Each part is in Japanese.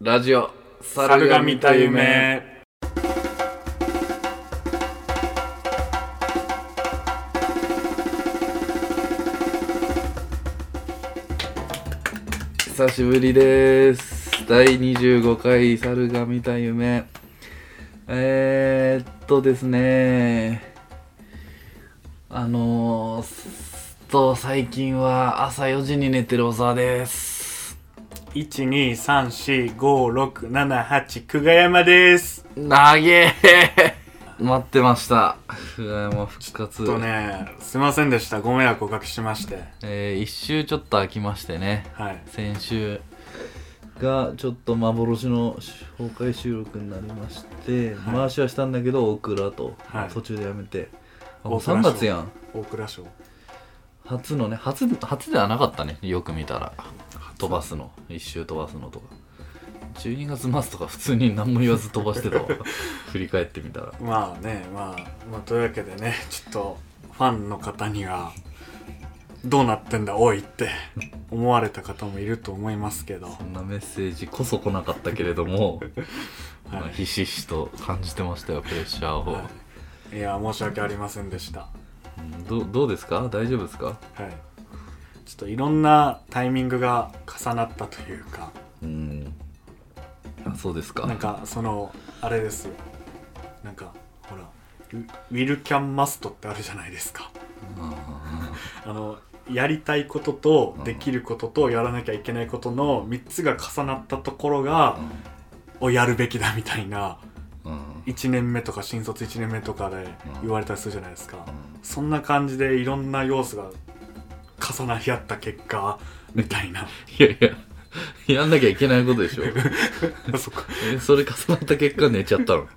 ラジオ猿が見た夢。久しぶりです。第25回猿が見た夢。えー、っとですね。あのー、と最近は朝4時に寝てる小沢です。123456789久我山です。なげえ待ってました。久我山復活。とねすいませんでした。ご迷惑をおかけしまして。えー、一周ちょっと空きましてね。はい。先週がちょっと幻の公開収録になりまして、はい。回しはしたんだけど大倉と、はい。途中でやめて。あもう大倉3月やん。大倉賞。初のね初初ではなかったね。よく見たら飛ばすの。一周飛ばすのとか。12月末とか普通に何も言わず飛ばしてたわ。振り返ってみたら。まあねまあ、まあ、というわけでねちょっとファンの方にはどうなってんだおいって 思われた方もいると思いますけど、そんなメッセージこそ来なかったけれども、まあはひしひしと感じてましたよプレッシャーを、はい、いや申し訳ありませんでした。うんどうどうですか？大丈夫ですか？はいちょっといろんなタイミングが重なったというかうん。あそうですか。なんかそのあれですよ。なんかほらウウィル・キャン・マストってあるじゃないですか。ああのやりたいこととうん。できることとやらなきゃいけないことの3つが重なったところがーをやるべきだみたいなうん。うん1年目とか新卒1年目とかでうん言われたりするじゃないですか。うん。そんな感じでいろんな要素が重なり合った結果みたいな。いやいややんなきゃいけないことでしょ。そっか。えそれ重なった結果寝ちゃったの？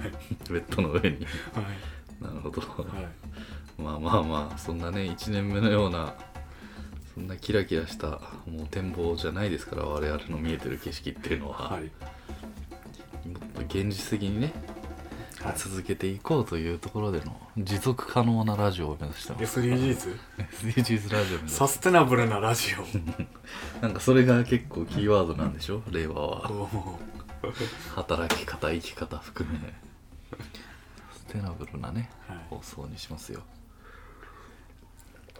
ベッドの上に。はい。なるほど。はい。まあまあまあそんなね1年目のようなそんなキラキラしたもう展望じゃないですから我々の見えてる景色っていうのは、はい。もっと現実的にねはい続けていこうというところでの持続可能なラジオを目指してます。SDGs? SDGs ラジオ目指してサステナブルなラジ なんかそれが結構キーワードなんでしょ？令和オは。お働き方生き方含め。サステナブルなねーはい。放送にしますよ。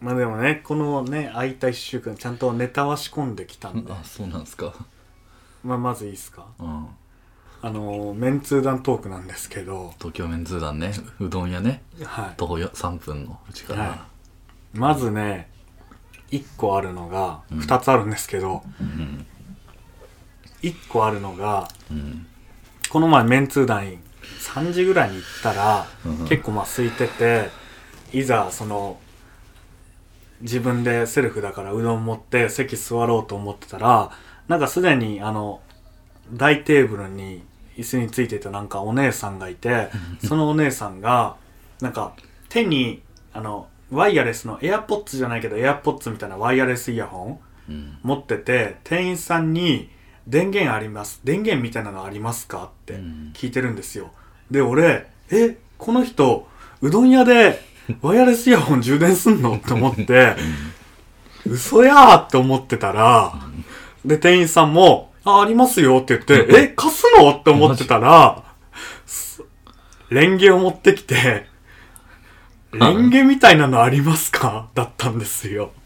まあでもねこのね空いた1週間ちゃんとネタは仕込んできたんで。あそうなんですか。まあまずいいですか？うんあのメンツー団トークなんですけど。東京メンズ団ね。うどん屋ね。はい。徒歩よ3分のうちから、はまずね1個あるのがうん。2つあるんですけど、うん。1個あるのがうん。この前メンツー団3時ぐらいに行ったら、うん。結構まあ空いてていざその自分でセルフだからうどん持って席座ろうと思ってたらなんかすでにあの大テーブルに椅子についていたなんかお姉さんがいてそのお姉さんがなんか手にあのワイヤレスのエアポッツじゃないけどエアポッツみたいなワイヤレスイヤホンうん持ってて店員さんに「電源あります電源みたいなのありますか?」ってうん聞いてるんですよで俺「えこの人うどん屋でワイヤレスイヤホン充電すんの?」って思って「嘘やー!」って思ってたらで店員さんも「あありますよ」って言って「え貸すの?」って思ってたらすレンゲを持ってきて「レンゲみたいなのありますか?」だったんですよ。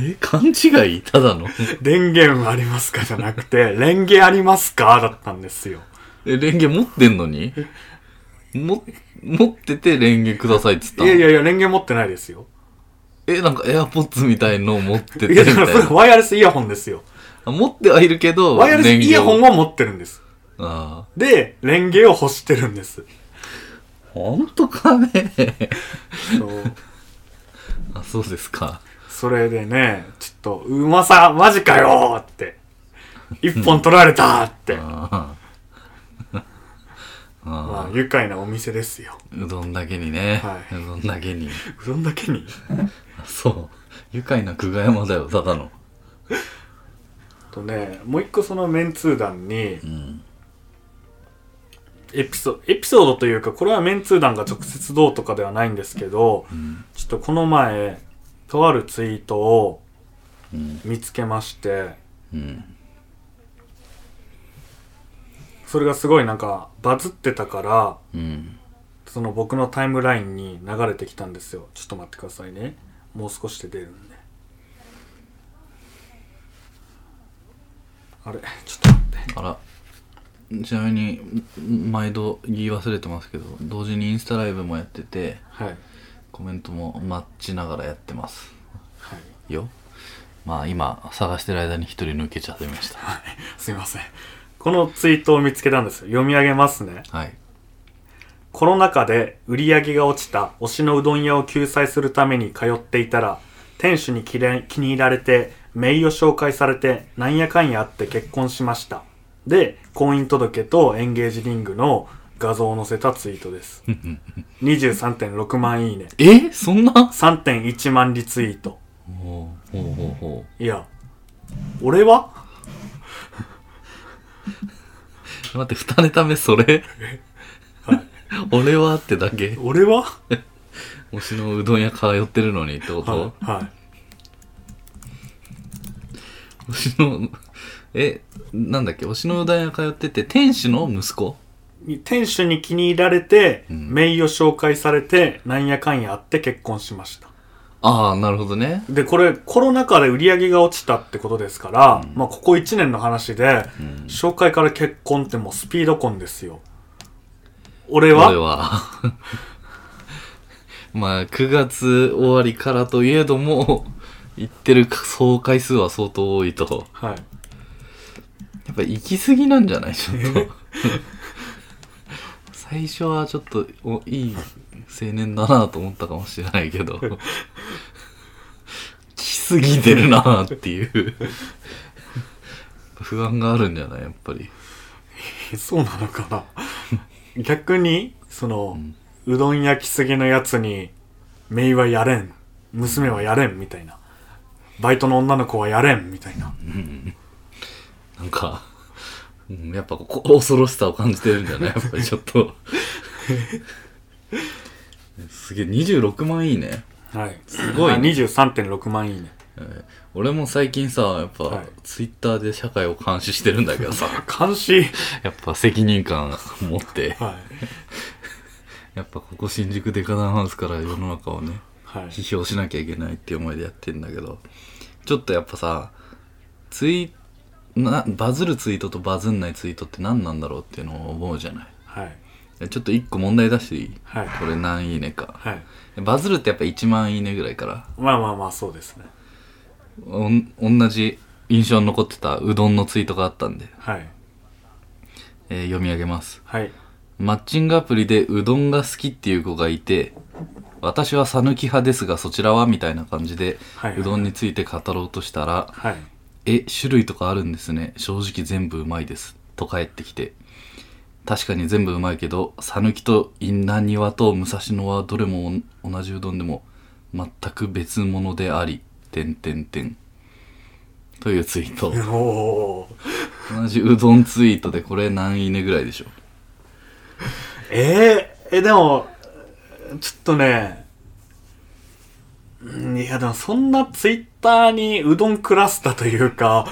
え勘違いただの？電源ありますか？じゃなくて、レンゲありますか？だったんですよ。えレンゲ持ってんのに？も持っててレンゲくださいっつったの？いやいやいや、レンゲ持ってないですよ。えなんかエアポッツみたいのを持っててみいや、だからそれワイヤレスイヤホンですよ。あ持ってはいるけどワイヤレスイヤホンはを持ってるんです。あで、レンゲを欲してるんです。あ本当かねそう。あそうですかそれでね、ちょっと、うまさ、マジかよーって。一本取られたーって。ああまあ、あ愉快なお店ですよ。うどんだけにね、はい。うどんだけに。うどんだけに？あ そう。愉快な久我山だよただの。とね、もう一個そのメンツー団にう、ん。エピソエピソードというか、これはメンツー団が直接どうとかではないんですけど、うん。ちょっとこの前、とあるツイートをうん。見つけまして、うんそれがすごいなんかバズってたからうん。その僕のタイムラインに流れてきたんですよ。ちょっと待ってくださいね。もう少しで出るんで。あれ？ちょっと待って。あら。ちなみにん毎度言い忘れてますけど同時にインスタライブもやっててはい。コメントも待ちながらやってます。はい。よ。まあ今探してる間に一人抜けちゃってました。はい。すいませんこのツイートを見つけたんですよ。読み上げますね。はい。コロナ禍で売り上げが落ちた推しのうどん屋を救済するために通っていたら店主に気れ気に入られて名誉紹介されてなんやかんやあって結婚しました。で婚姻届とエンゲージリングの画像を載せたツイートです。23.6万いいね。え？そんな？3.1万リツイート。ほうほうほうほいや俺は？う 待って二ネタ目それ？俺はってだけ？俺は？推しのうどん屋通ってるのにってこと、はい、はい。推しのえなんだっけ？推しのうどん屋通ってて店主の息子？店主に気に入られて、ん。名誉紹介されてなんやかんやあって結婚しましたああなるほどね。でこれコロナ禍で売り上げが落ちたってことですから、まあここ1年の話で、紹介から結婚ってもうスピード婚ですよ。俺は？俺は。まあ9月終わりからといえども行ってる総回数は相当多いと。はい。やっぱ行き過ぎなんじゃない？ちょっと。最初はちょっとおいい青年だなと思ったかもしれないけど来過ぎてるなっていう。不安があるんじゃない？やっぱり。そうなのかな？逆にその、うどん焼きすぎのやつに姪はやれん。娘はやれんみたいな。バイトの女の子はやれんみたいな。なんか、うんやっぱこ恐ろしさを感じてるんじゃない？やっぱりちょっと。すげえ26万いいね。はい。すごいね。あ23.6万いいね。えー俺も最近さやっぱ、はい。ツイッターで社会を監視してるんだけどさ。監視？やっぱ責任感持って。はい。やっぱここ新宿デカダンハウスから世の中をねはい。批評しなきゃいけないっていう思いでやってんだけど。ちょっとやっぱさツイなバズるツイートとバズんないツイートって何なんだろうっていうのを思うじゃない？はい。えちょっと一個問題出していい、はい。これ何いいねか。はい。バズるってやっぱ1万いいねぐらいから。まあまあまあそうですね同じ印象に残ってたうどんのツイートがあったんで、はい。えー読み上げます。はい。マッチングアプリでうどんが好きっていう子がいて私は讃岐派ですがそちらはみたいな感じで、はい。はいうどんについて語ろうとしたらはい。え種類とかあるんですね。正直全部うまいです。と帰ってきて。確かに全部うまいけど讃岐と稲庭と武蔵野はどれも同じうどんでも全く別物であり点点点というツイート。おお同じうどんツイートでこれ何いいねぐらいでしょえー、えでもちょっとね。うんいやでもそんなツイッターにうどんクラスターというか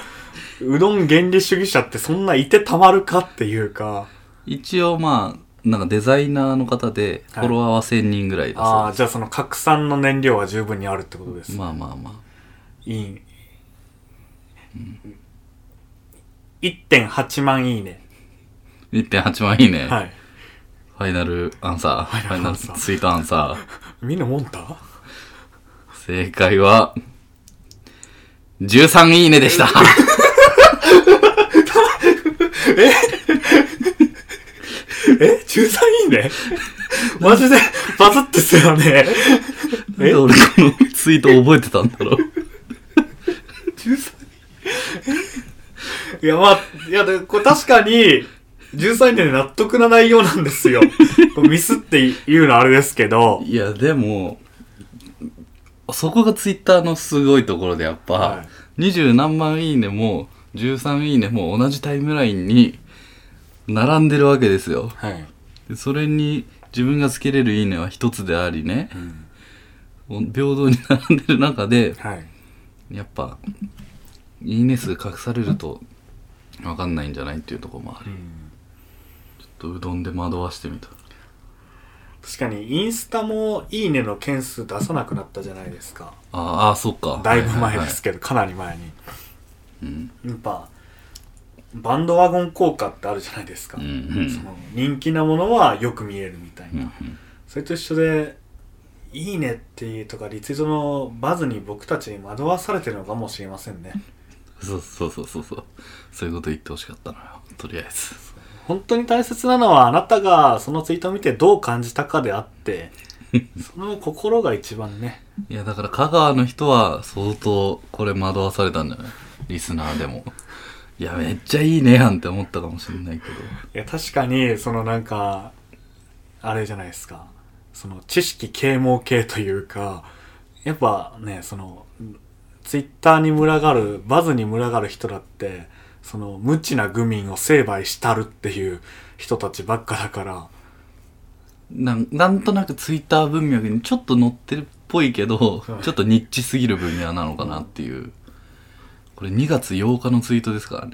うどん原理主義者ってそんないてたまるかっていうか。一応まあなんかデザイナーの方でフはい。ォロワーは1000人ぐらいだそうああじゃあその拡散の燃料は十分にあるってことです、まあまあまあいい、1.8万いいね。1.8万いいね、はい。ファイナルアンサー。フファイナルツイートアンサー。みんなもんた正解は13いいねでした。え ?13 いいね？マジでバズってすよね。なんで俺このツイート覚えてたんだろういや、まあ、いや、でこれ確かに、13年で納得な内容なんですよ。ミスって言うのはあれですけど、いやでもそこがツイッターのすごいところでやっぱ、は二十何万いいねも13いいねも同じタイムラインに並んでるわけですよはい。でそれに自分がつけれるいいねは一つでありね、平等に並んでる中ではい。やっぱいいね数隠されると分かんないんじゃないっていうところもある、うん。ちょっとうどんで惑わしてみた。確かにインスタもいいねの件数出さなくなったじゃないですか。あーあーそっか。だいぶ前はははですけど、かなり前に。うん。やっぱバンドワゴン効果ってあるじゃないですか、うんうん。その人気なものはよく見えるみたいな、うんうん。それと一緒で「いいね」っていうとかリツイートのバズに僕たちに惑わされてるのかもしれませんね。そうそうそうそうそう。そういうこと言ってほしかったのよとりあえず本当に大切なのはあなたがそのツイートを見てどう感じたかであってその心が一番ね。いやだから香川の人は相当これ惑わされたんじゃない？リスナーでも。いやめっちゃいいねやんって思ったかもしれないけど。いや確かにそのなんかあれじゃないですかその知識啓蒙系というかやっぱねそのツイッターに群がるバズに群がる人だってその無知な愚民を成敗したるっていう人たちばっかだからなんなんとなくツイッター文脈にちょっと載ってるっぽいけど、はい。ちょっとニッチすぎる分野なのかなっていう。これ2月8日のツイートですからね。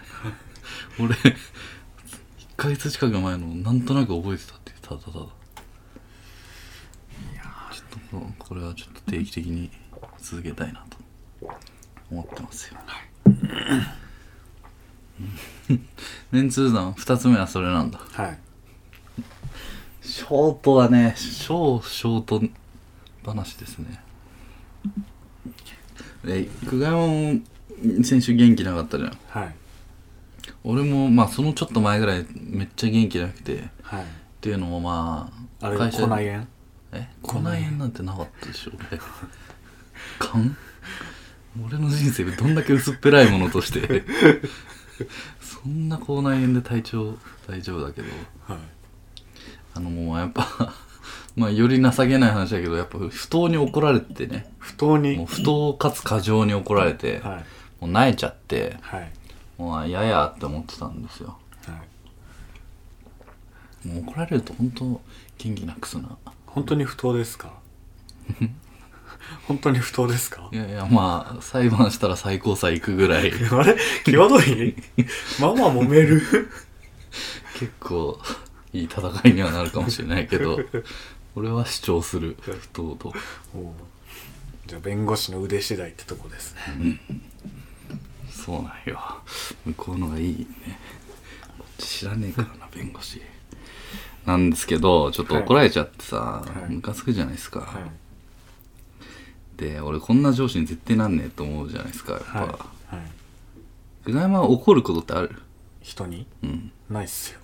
俺1ヶ月近く前のなんとなく覚えてたっていうただただちょっとここれはちょっと定期的に続けたいなと思ってますよ。メンツー団2つ目はそれなんだ。はい。ショートはね、超ショート話ですね。え、久我山も先週元気なかったじゃん。はい。俺もまあそのちょっと前ぐらいめっちゃ元気なくて、っはいていうのもまあ、あれ会社口内炎え口内炎なんてなかったでしょ、俺。勘？俺の人生どんだけ薄っぺらいものとして、そんな口内炎で体調大丈夫だけど、はい。あのもうやっぱまあより情けない話だけどやっぱ不当に怒られてね。不当に？もう不当かつ過剰に怒られて、はい。もう萎えちゃってはい。もうややって思ってたんですよ。はい。もう怒られると本当元気なくすな本当に不当ですか？本当に不当ですか？いやいやまあ裁判したら最高裁行くぐらい。あれ？際どい？まあまあ揉める？結構いい戦いにはなるかもしれないけど俺は主張する。不当と。じゃあ弁護士の腕次第ってとこですね。そうなんよ。向こうのがいいね。知らねえからな弁護士なんですけどちょっと怒られちゃってさ、い。ムカつくじゃないですか、はい。で俺こんな上司に絶対なんねえと思うじゃないですかやっぱ、はい。はい。久我山は怒ることってある？人に？うん。ないっすよ。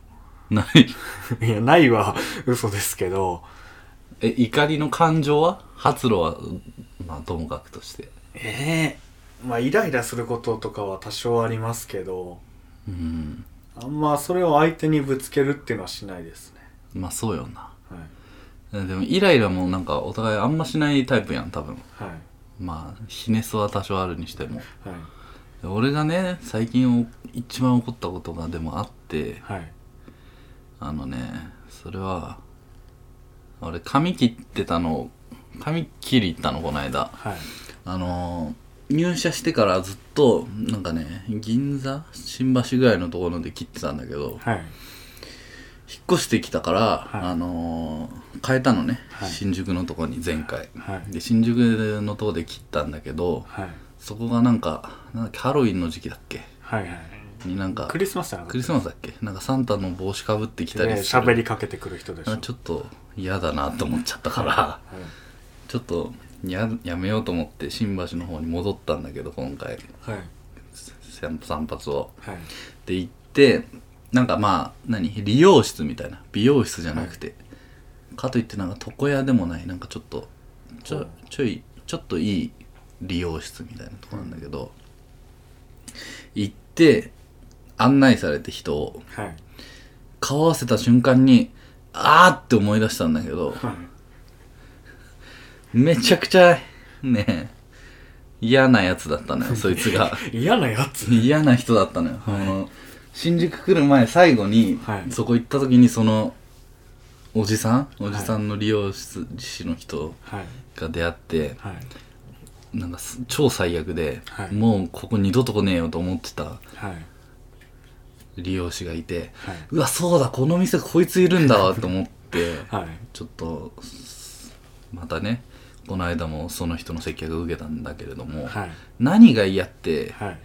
ない。いやないは嘘ですけど。え怒りの感情は？発露は？まあともかくとして。ええまあイライラすることとかは多少ありますけど。うん。あんまそれを相手にぶつけるっていうのはしないですねまあそうよな。はい。でもイライラもなんかお互いあんましないタイプやん多分。はい。まあひねすは多少あるにしても。はい。で俺がね最近お一番怒ったことがでもあってはい。あのねそれは俺髪切ってたの髪切り行ったのこの間。はい。あの入社してからずっとなんかね銀座新橋ぐらいのところで切ってたんだけどはい引っ越してきたから、はい。あの変えたのね、はい。新宿のとこに前回。はい。で新宿のとこで切ったんだけどはい。そこがなんかなんだっけハロウィンの時期だっけ？はいはい。になんかクリスマスじゃな。かったクリスマスだっけ？なんかサンタの帽子かぶってきたりでする。喋りかけてくる人でしょ。あちょっと嫌だなと思っちゃったから、はい。ちょっとややめようと思って新橋の方に戻ったんだけど今回。はい。散散髪を。はい。で行ってなんかまあ何？理容室みたいな。美容室じゃなくて、かといってなんか床屋でもない。なんかちょっとちょうんちょいちょっといい理容室みたいなとこなんだけど、行って案内されて人を。はい。顔合わせた瞬間にあーって思い出したんだけど。はい。めちゃくちゃね嫌なやつだったのよそいつが。嫌なやつ。嫌な人だったのよ、あの新宿来る前最後に、はい。そこ行った時にそのおじさん？おじさんの理容室師の人はい。が出会って、はい。なんかす超最悪で、はい。もうここ二度と来ねえよと思ってたはい。利用師がいて、はい。うわそうだこの店こいついるんだわ と思ってはい。ちょっとまたねこの間もその人の接客を受けたんだけれども、はい。何が嫌ってはい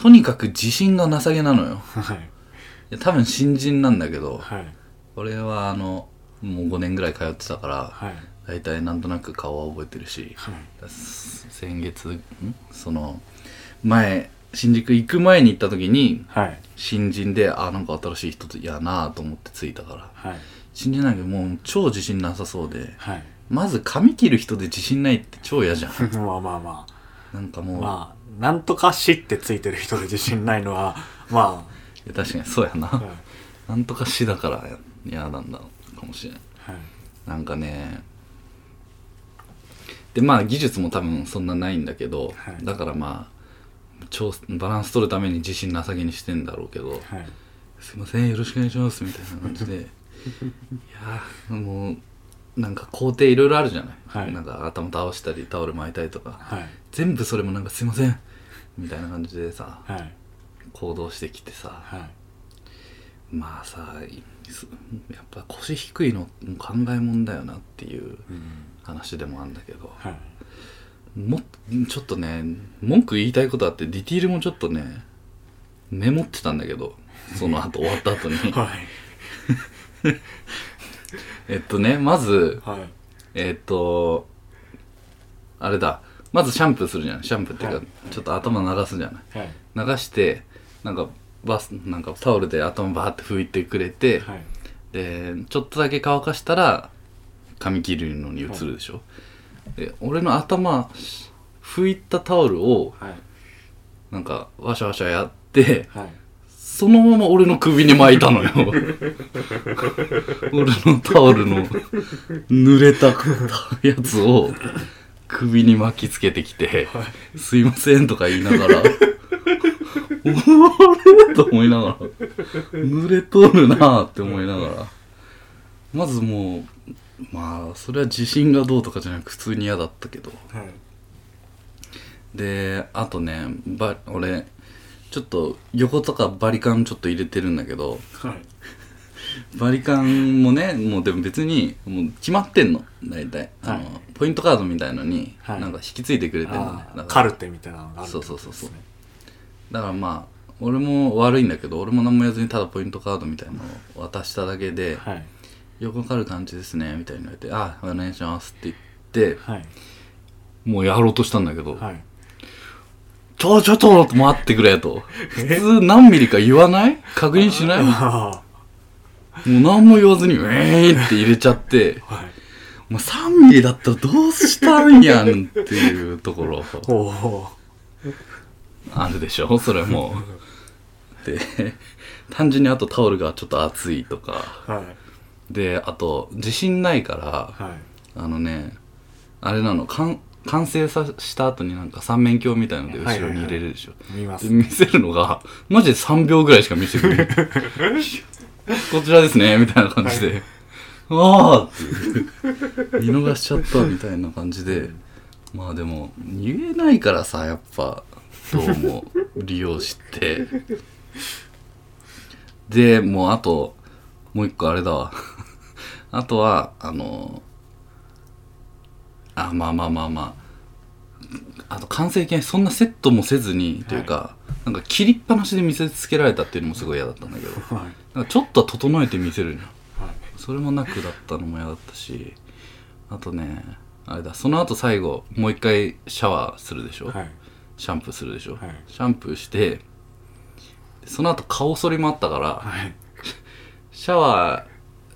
とにかく自信がなさげなのよ。はい。いや多分新人なんだけどはい。俺はあのもう5年ぐらい通ってたからはい。大体なんとなく顔は覚えてるしはい。先月ん？その前新宿行く前に行った時にはい。新人であなんか新しい人やなと思って着いたからはい。新人なんだけどもう超自信なさそうではい。まず髪切る人で自信ないって超嫌じゃん。まあまあまあ。なんかもう、まあなんとかしってついてる人で自信ないのは まいや確かにそうやな、あはい。なんとかしだから嫌なんだかもしれないはい。なんかね。でまあ技術も多分そんなないんだけど、はい。だからまあ超バランス取るために自信なさげにしてんだろうけどはい「すいませんよろしくお願いします」みたいな感じで。いやーもうなんか工程いろいろあるじゃない、はい。なんか頭倒したりタオル巻いたりとか。はい。全部それもなんか「すいません」みたいな感じでさはい。行動してきてさはい。まあさすやっぱ腰低いのも考えもんだよなっていううん。話でもあるんだけどはい。もちょっとね文句言いたいことあってディティールもちょっとねメモってたんだけどその後 終わった後に。はい。えっとねまずはい。えっとあれだまずシャンプーするじゃんシャンプーっていうか、はい。ちょっと頭流すじゃない。はい。流してなんかバスなんかタオルで頭バーって拭いてくれて、はい。でちょっとだけ乾かしたら髪切るのに移るでしょ、で俺の頭拭いたタオルをはい。なんかワシャワシャやってはい。そのまま俺の首に巻いたのよ。俺のタオルの濡れたやつを首に巻きつけてきて「すいません」とか言いながら「おれ?」と思いながら濡れとるなーって思いながら。まずもうまあそれは自信がどうとかじゃなく普通に嫌だったけど。はい。であとねば俺ちょっと横とかバリカンちょっと入れてるんだけどはいバリカンもねもうでも別にもう決まってんの。大体。あの、はい。ポイントカードみたいのに、はい。なんか引き継いでくれてるのね。あー。だからカルテみたいなのがあるそうそうそうそう。だからまあ俺も悪いんだけど俺も何も言わずにただポイントカードみたいなのを渡しただけではい「よくわかる感じですね」みたいに言われて「あお願いします」って言ってはい。もうやろうとしたんだけど、はい。ちょちょっと待ってくれと。普通何ミリか言わない？確認しない？う何も言わずに「ウェーン!」って入れちゃってーはい。もう3ミリだったらどうしたんやんっていうところ。あるでしょ？それも。で単純にあとタオルがちょっと熱いとか。はい。であと自信ないからはい。あのねあれなのかん完成さした後になんか三面鏡みたいので後ろに入れるでしょ、見せるのがマジで3秒ぐらいしか見せてくれない こちらですねみたいな感じで、ああっていう。見逃しちゃったみたいな感じで。まあでも言えないからさやっぱどうも利用して。でもうあともう一個あれだわ。あとはあのあまあまあまあまあ。あと完成形そんなセットもせずにというか、なんか切りっぱなしで見せつけられたっていうのもすごい嫌だったんだけど。はい。なんかちょっとは整えて見せるじゃんはい。それもなくだったのも嫌だったし。あとねあれだ。その後最後もう一回シャワーするでしょ、はい。シャンプーするでしょ、はい。シャンプーしてでその後顔剃りもあったからはい。シャワ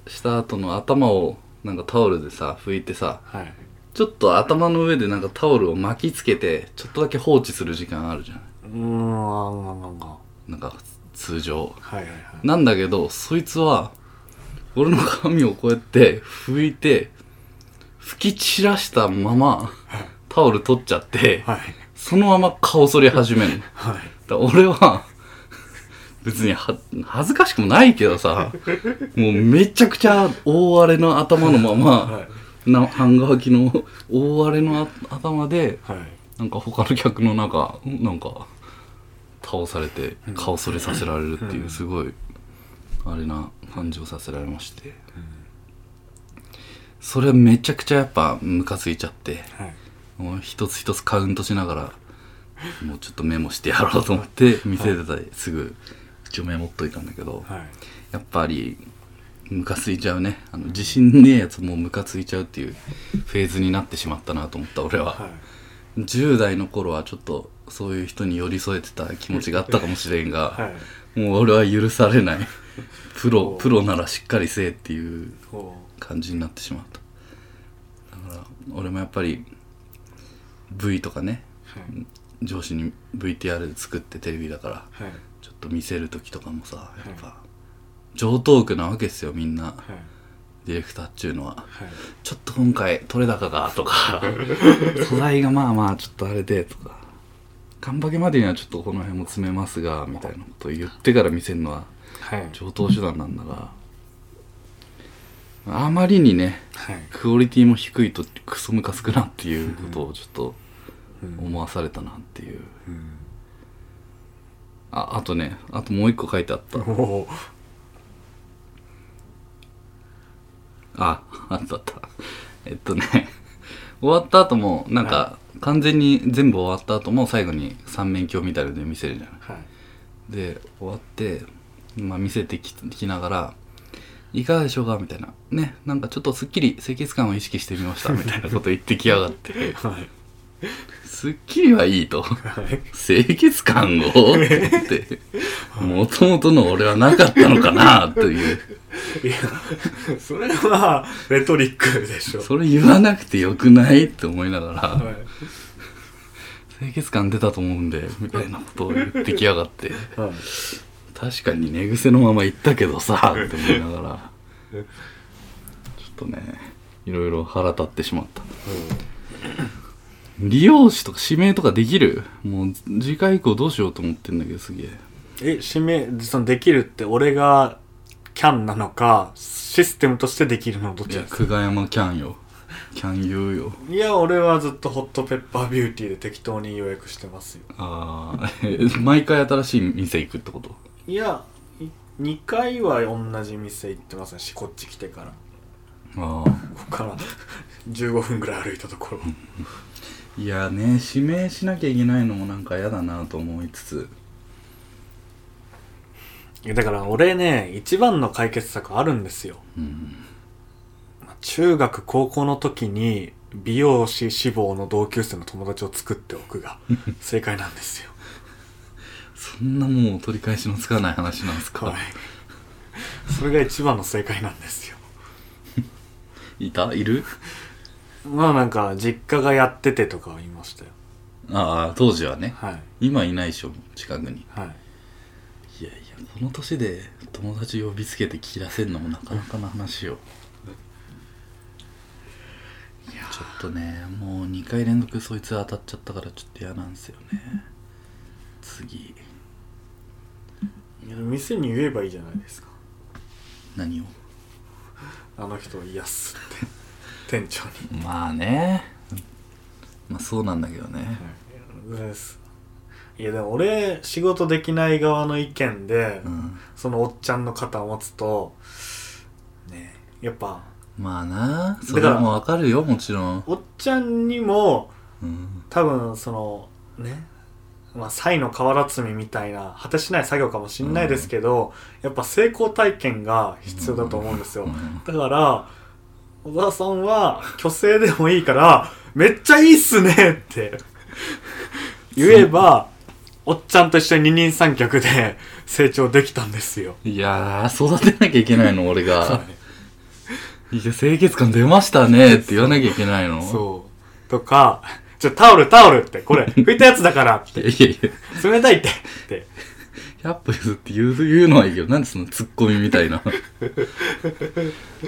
ーした後の頭をなんかタオルでさ拭いてさはい。ちょっと頭の上でなんかタオルを巻きつけてちょっとだけ放置する時間あるじゃん。うーんなんかなんか通常。はいはいはい。なんだけどそいつは俺の髪をこうやって拭いて拭き散らしたままタオル取っちゃってはい。そのまま顔剃り始める。はい。ら俺は別には恥ずかしくもないけどさもうめちゃくちゃ大荒れの頭のまま、はい。な半乾きの大荒れのあ頭ではい。なんか他の客の中なんか倒されて顔それさせられるっていうすごいあれな感じをさせられまして。それめちゃくちゃやっぱムカついちゃって。はい。もう一つ一つカウントしながらもうちょっとメモしてやろうと思って店出たりすぐ一応メモっといたんだけど。はい。やっぱりムカついちゃうね。あの自信ねえやつもムカついちゃうっていうフェーズになってしまったなと思った俺は、はい。10代の頃はちょっとそういう人に寄り添えてた気持ちがあったかもしれんが、はい。もう俺は許されない。プロおプロならしっかりせえっていうこ感じになってしまった。だから俺もやっぱり V とかねうはい。上司に VTR 作ってテレビだからはい。ちょっと見せる時とかもさやっぱ上等句なわけですよみんな。はい。ディレクターっちゅうのは。はい。ちょっと今回取れ高がとか。素材がまあまあちょっとあれでとか頑張けまでにはちょっとこの辺も詰めますがみたいなことを言ってから見せるのははい。上等手段なんだがあまりにねはい。クオリティも低いとクソムカつくなっていうことをちょっとうん。思わされたなっていう。うん。ああとねあともう一個書いてあった。ああったあった。えっとね終わった後もなんか完全に全部終わった後も最後に三面鏡みたいので見せるじゃんはい。で終わって、まあ、見せてききながら「いかがでしょうか?」みたいな「ねなんかちょっとすっきり清潔感を意識してみました」みたいなこと言ってきやがって。はいすっきりはいいと。はい。清潔感を。って。もともとの俺はなかったのかなという。いやそれはレトリックでしょ。それ言わなくてよくないって思いながら。はい。清潔感出たと思うんでみたいなことを言ってきやがって。はい。確かに寝癖のまま行ったけどさって思いながら。ちょっとねいろいろ腹立ってしまった利用詞とか指名とかできる？もう次回以降どうしようと思ってんだけどすげえ。え指名そのできるって俺がキャンなのかシステムとしてできるのどっいやちですか？久我山キャンよ。キャン言うよ。いや俺はずっとホットペッパービューティーで適当に予約してますよ。ああ毎回新しい店行くってこと？いや2回は同じ店行ってますしこっち来てから。あここから15分ぐらい歩いたところ。あいやね指名しなきゃいけないのもなんか嫌だなと思いつつ。いやだから俺ね一番の解決策あるんですよ。うん。中学高校の時に美容師志望の同級生の友達を作っておくが 正解なんですよ。そんなもう取り返しのつかない話なんですか、はい。それが一番の正解なんですよ。い、た？いる？まあなんか実家がやっててとかは言いましたよ。ああ当時はね。はい。今いないでしょ近くに。はい。いやいやこの年で友達呼びつけて切らせるのもなかなかな話よ。ちょっとねもう2回連続そいつ当たっちゃったからちょっと嫌なんですよね。次。いや店に言えばいいじゃないですか。何を？あの人癒すって店長に。まあね。まあそうなんだけどね。はい。ですいやでも俺仕事できない側の意見で、うんそのおっちゃんの肩を持つとねやっぱまあな。そだかられもわかるよもちろん、おっちゃんにもうん、多分そのねまあ才の瓦積みみたいな果てしない作業かもしんないですけど、やっぱ成功体験が必要だと思うんですよ、うん。だから小沢さんは虚勢でもいいからめっちゃいいっすねって。言えばおっちゃんと一緒に二人三脚で成長できたんですよ。いやー育てなきゃいけないの俺が。はいいや清潔感出ましたねって言わなきゃいけないの。そう。とかちょタオルタオルってこれ拭いたやつだからって。いやいや。冷たいってって100歩譲って言う言うのはいいけどなんでそのツッコミみたいな。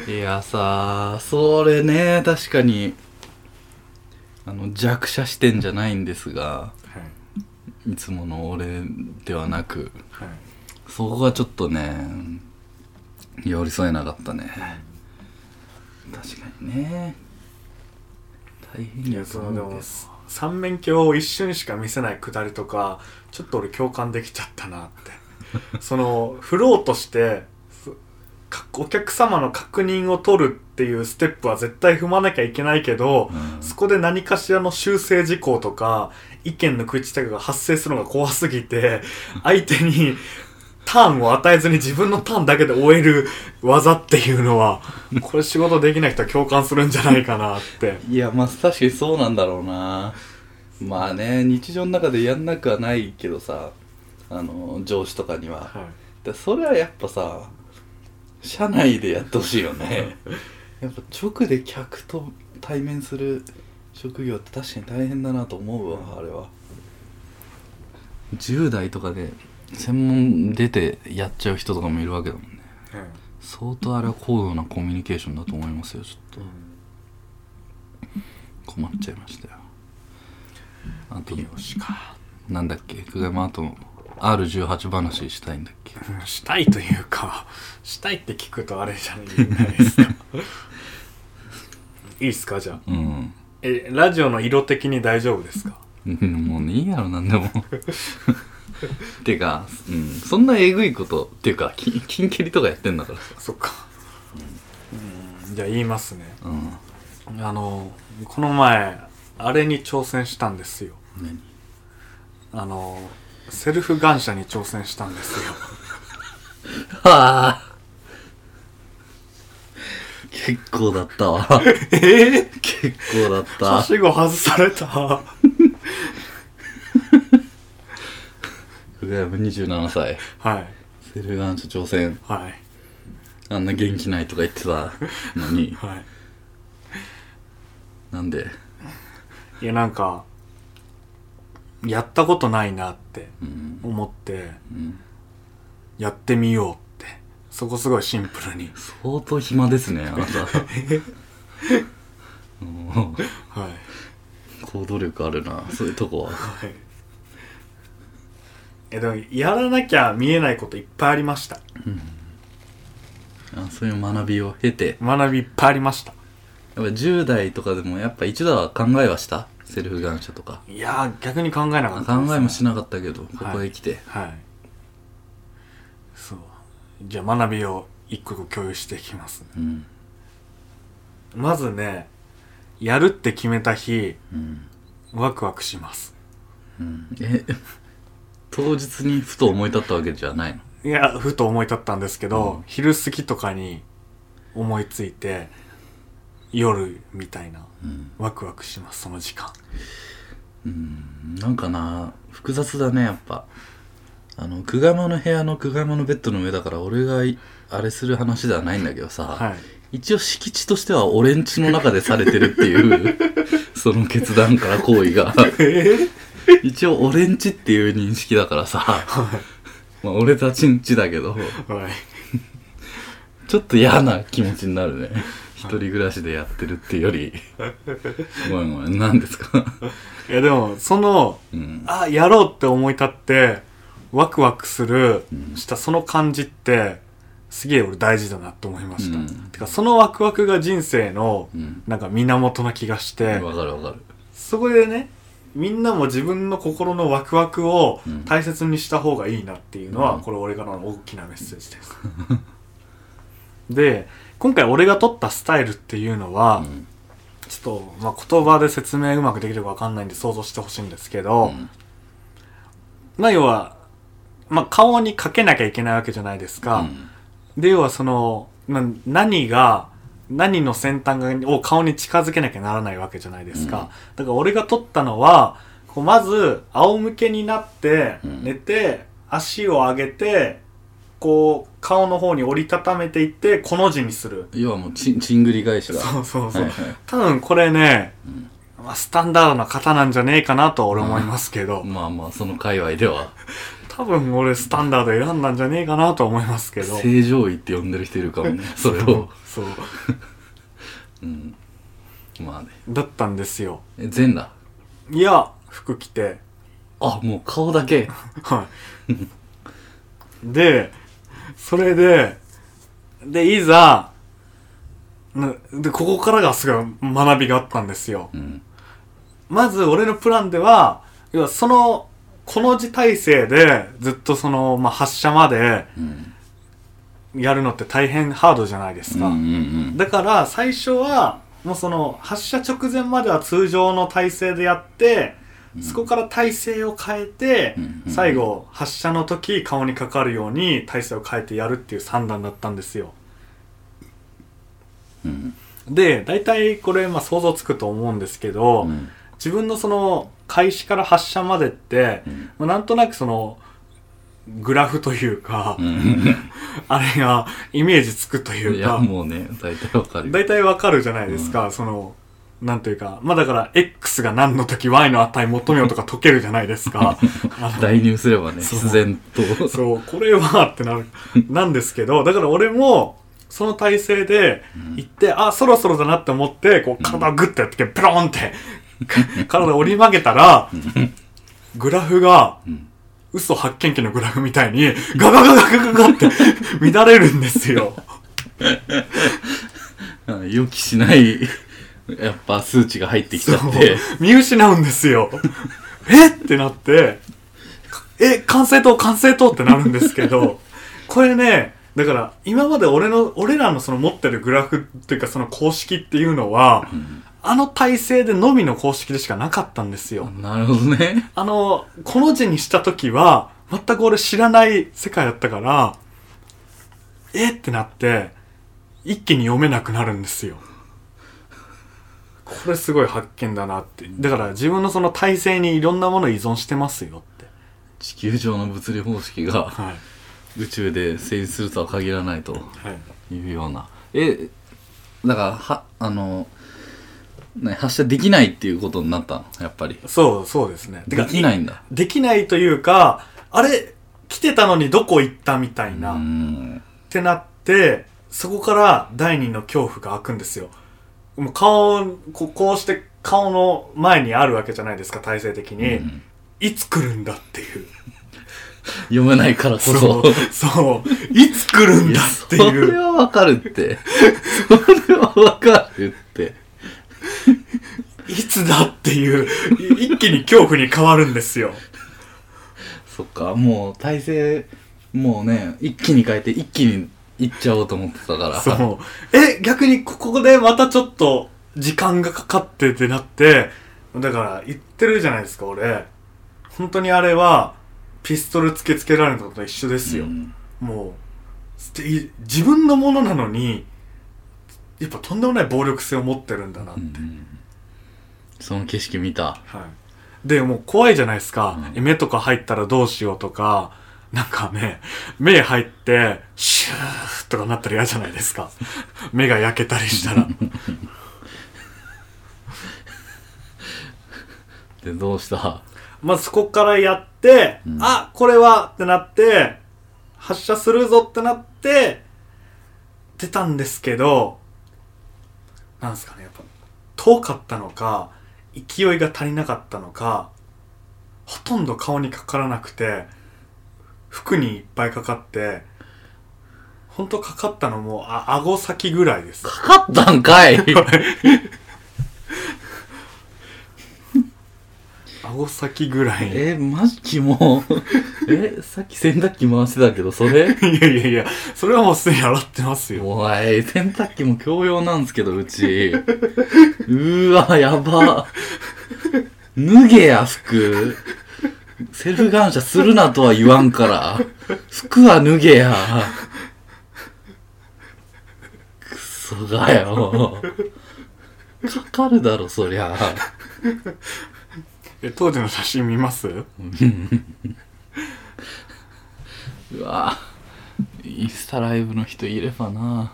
いやさそれね確かにあの弱者視点じゃないんですがはい。いつもの俺ではなくはい。そこがちょっとね寄り添えなかったね。確かにね。大変いやそのでも三面鏡を一瞬しか見せないくだりとかちょっと俺共感できちゃったなって。その振ろうとしてお客様の確認を取るっていうステップは絶対踏まなきゃいけないけど、うん。そこで何かしらの修正事項とか意見の食い違いが発生するのが怖すぎて 相手にターンを与えずに自分のターンだけで終える技っていうのはこれ仕事できない人は共感するんじゃないかなって。いやまあ確かにそうなんだろうなまあね日常の中でやんなくはないけどさあの上司とかには。はい。でそれはやっぱさ社内でやってほしいよね。やっぱ直で客と対面する職業って確かに大変だなと思うわあれは。10代とかで専門出てやっちゃう人とかもいるわけだもんね。相当あれは高度なコミュニケーションだと思いますよちょっと。困っちゃいましたよあと美容師かなんだっけ？久我山あと R18 話したいんだっけ？うんしたいというかしたいって聞くとあれじゃないですか。いいっすか？じゃあ。うん。えラジオの色的に大丈夫ですか？うんもうねいいやろなんでも。てか、うん、そんなえぐいことっていうかき金蹴りとかやってんだから。さそっか。うんじゃあ言いますね。うん。あのこの前あれに挑戦したんですよ。何？あのセルフ感謝に挑戦したんですよ。はあ。結構だったわ。え？え結構だっはたしご外された。は久我山27歳。い。セルガンチ挑戦。はい。あんな元気ないとか言ってたのに。はい。なんで？いやなんかやったことないなってうん。思ってうん。やってみようって。そこすごいシンプルに。相当暇ですねあなた。うん。はい。行動力あるなそういうとこは。はい。えでもやらなきゃ見えないこといっぱいありました。あそういう学びを経て。学びいっぱいありましたやっぱ10代とかでもやっぱ一度は考えはした？セルフ感謝とか。いやー逆に考えなかあったです、考えもしなかったけどここへ来て、はい。そう。じゃあ学びを一個一個共有していきますね。うん。まずねやるって決めた日うん。ワクワクします。うん。え 当日にふと思い立ったわけじゃないの？いやふと思い立ったんですけど、うん。昼過ぎとかに思いついて夜みたいなうん。ワクワクしますその時間。うん。なんかな複雑だねやっぱ。あの久我山の部屋の久我山のベッドの上だから俺がいあれする話ではないんだけどさ、はい。一応敷地としては俺んちの中でされてるっていう その決断から行為が。え一応俺んちっていう認識だからさ。まあ俺たちんちだけど。ー、はい。ちょっと嫌な気持ちになるね一人暮らしでやってるっていうよりごめんごめん何ですか？いやでもそのうん。あやろうって思い立ってワクワクするうん。したその感じってすげえ俺大事だなって思いました、うん。てかそのワクワクが人生のうん。なんか源な気がして、わかるわかる。そこでねみんなも自分の心のワクワクをうん。大切にした方がいいなっていうのは、うん。これ俺からの大きなメッセージです。で今回俺が取ったスタイルっていうのは、うん。ちょっと、まあ、言葉で説明うまくできるかわかんないんで想像してほしいんですけど、うん。まあ要は、まあ、顔にかけなきゃいけないわけじゃないですか、うん。で要はその、まあ、何が何の先端がを顔に近づけなきゃならないわけじゃないですか、だから俺が取ったのはこうまず仰向けになってうん。寝て、足を上げてこう顔の方に折りたためていってこの字にする。要はもうちんちんぐり返しが。そうそうそう、はいはい。多分これね、ん。まあ、スタンダードな型なんじゃねえかなとは俺思いますけど、まあまあその界隈では。多分俺スタンダード選んだんじゃねえかなとは思いますけど。正常位って呼んでる人いるかもね それを。そう。うん。まあね。だったんですよ。え全裸？いや服着て。あもう顔だけ。はい。でそれででいざなでここからがすごい学びがあったんですよ。うん。まず俺のプランでは要はそのこの字体制でずっとその、まあ、発射までうん。やるのって大変ハードじゃないですか、だから最初はもうその発射直前までは通常の体制でやって、そこから体勢を変えて、うん。うん最後発射の時顔にかかるように体勢を変えてやるっていう算段だったんですよ。うん。で大体これまあ想像つくと思うんですけど、うん。自分のその開始から発射までって、うん。まあ、なんとなくそのグラフというか、うん。あれがイメージつくといいうやかもうね大体わかるよ。大体わかるじゃないですか、そのなんというかまあだから X が何の時 Y の値求めようとか解けるじゃないですか。代入すればねそう。必然と。そうこれはってなるなんですけどだから俺もその体勢で行って、あそろそろだなって思ってこう体をグッてやってペロンって 体折り曲げたらグラフがん。嘘発見器のグラフみたいにガガガガガガガって 乱れるんですよ。うん予期しないやっぱ数値が入ってきちゃって。見失うんですよ。え？ってなって、え、完成と完成とってなるんですけど、これね、だから今まで俺の、俺らのその持ってるグラフっていうかその公式っていうのは、あの体制でのみの公式でしかなかったんですよ。なるほどね。あの、この字にした時は、全く俺知らない世界だったから、え？ってなって、一気に読めなくなるんですよ。これすごい発見だなって。だから自分のその体制にいろんなもの依存してますよって。地球上の物理方式がはい。宇宙で成立するとは限らないとはい。いうようなえだからはあのね発射できないっていうことになったの？やっぱりそう、そうですね。できないんだできないというか、あれ、来てたのにどこ行ったみたいな。うんってなって、そこから第二の恐怖が開くんですよ。もう顔、ここうして顔の前にあるわけじゃないですか、体制的に。うんいつ来るんだっていう。読めないからこそそう、そう、いつ来るんだってそれいう。はわかるってそれはわかるっていつだっていう、い一気に恐怖に変わるんですよ。そっかもう体勢もうね一気に変えて一気にいっちゃおうと思ってたから。そう。え、逆にここでまたちょっと時間がかかってってなって、だから言ってるじゃないですか、俺。本当にあれは、ピストル突きつけられたのと一緒ですよ。うん。もう自分のものなのにやっぱとんでもない暴力性を持ってるんだなって、うんその景色見た。はい、でもう怖いじゃないですか、うん。目とか入ったらどうしようとかなんかね目入ってシューとかなったら嫌じゃないですか。目が焼けたりしたら。でどうした？まずそこからやって、うん。あこれはってなって発射するぞってなって出たんですけどなんですかねやっぱ遠かったのか勢いが足りなかったのかほとんど顔にかからなくて服にいっぱいかかって本当かかったのもあ顎先ぐらいです。かかったんかい。顎先ぐらい。いえマジキモえさっき洗濯機回してたけどそれ？やいやいやそれはもうすでに洗ってますよ。おい洗濯機も共用なんですけどうち。うーわやば。脱げや服セルフ感謝するなとは言わんから。服は脱げや。くそがよ。かかるだろそりゃ。え当時の写真見ます？うわ。インスタライブの人いればな。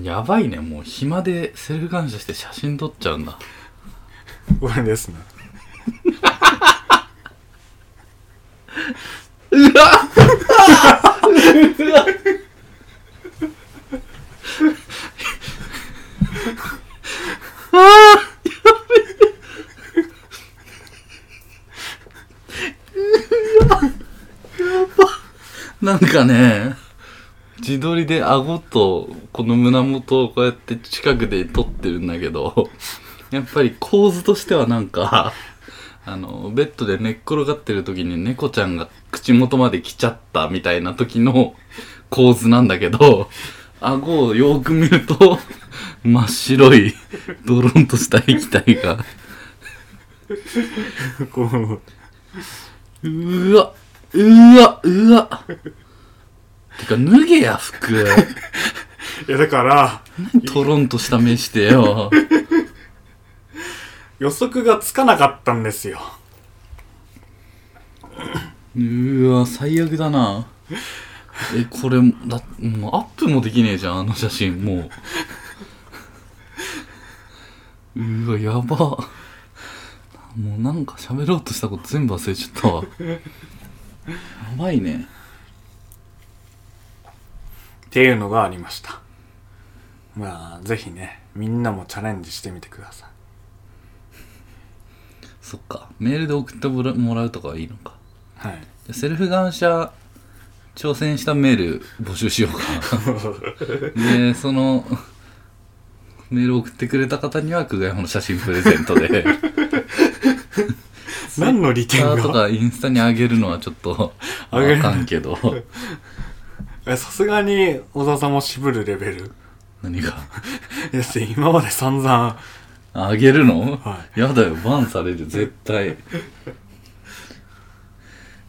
やばいね。もう暇でセルフ感謝して写真撮っちゃうんだこれですね。なんかね自撮りで顎とこの胸元をこうやって近くで撮ってるんだけど。やっぱり構図としてはなんか あのベッドで寝っ転がってる時に猫ちゃんが口元まで来ちゃったみたいな時の構図なんだけど顎をよーく見ると真っ白いドロンとした液体が。こう。うーわうーわうーわ。てか脱げや服。いやだからトロンとした目してよ予測がつかなかったんですよ。うーわ最悪だな。えこれだもうアップもできねえじゃんあの写真もう。うーわやば。もうなんか喋ろうとしたこと全部忘れちゃったわ。やばいね。っていうのがありました。まあぜひねみんなもチャレンジしてみてくださいそっか。メールで送ってもらうとかはいいのか。はい。セルフ感謝挑戦したメール募集しようか でそのメールを送ってくれた方には久我山の写真プレゼントで。何の利点 Twitter とがかインスタに上げるのはちょっと あかんけど。えさすがに小沢さんも渋るレベル？何が？だって今まで散々あげるの、はやだよ。バンされる。絶対。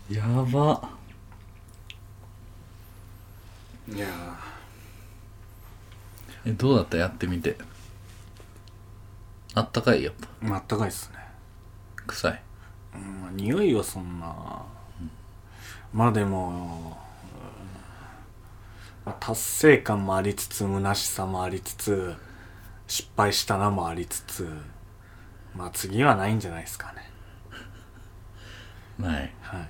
やば。いやえどうだった？やってみて。あったかい？やっぱ。ああったかいっすね。臭い？うんまあ匂いはそんな、まあでも、うんまあ、達成感もありつつ虚しさもありつつ失敗したなもありつつまあ次はないんじゃないですかね。ない。はい。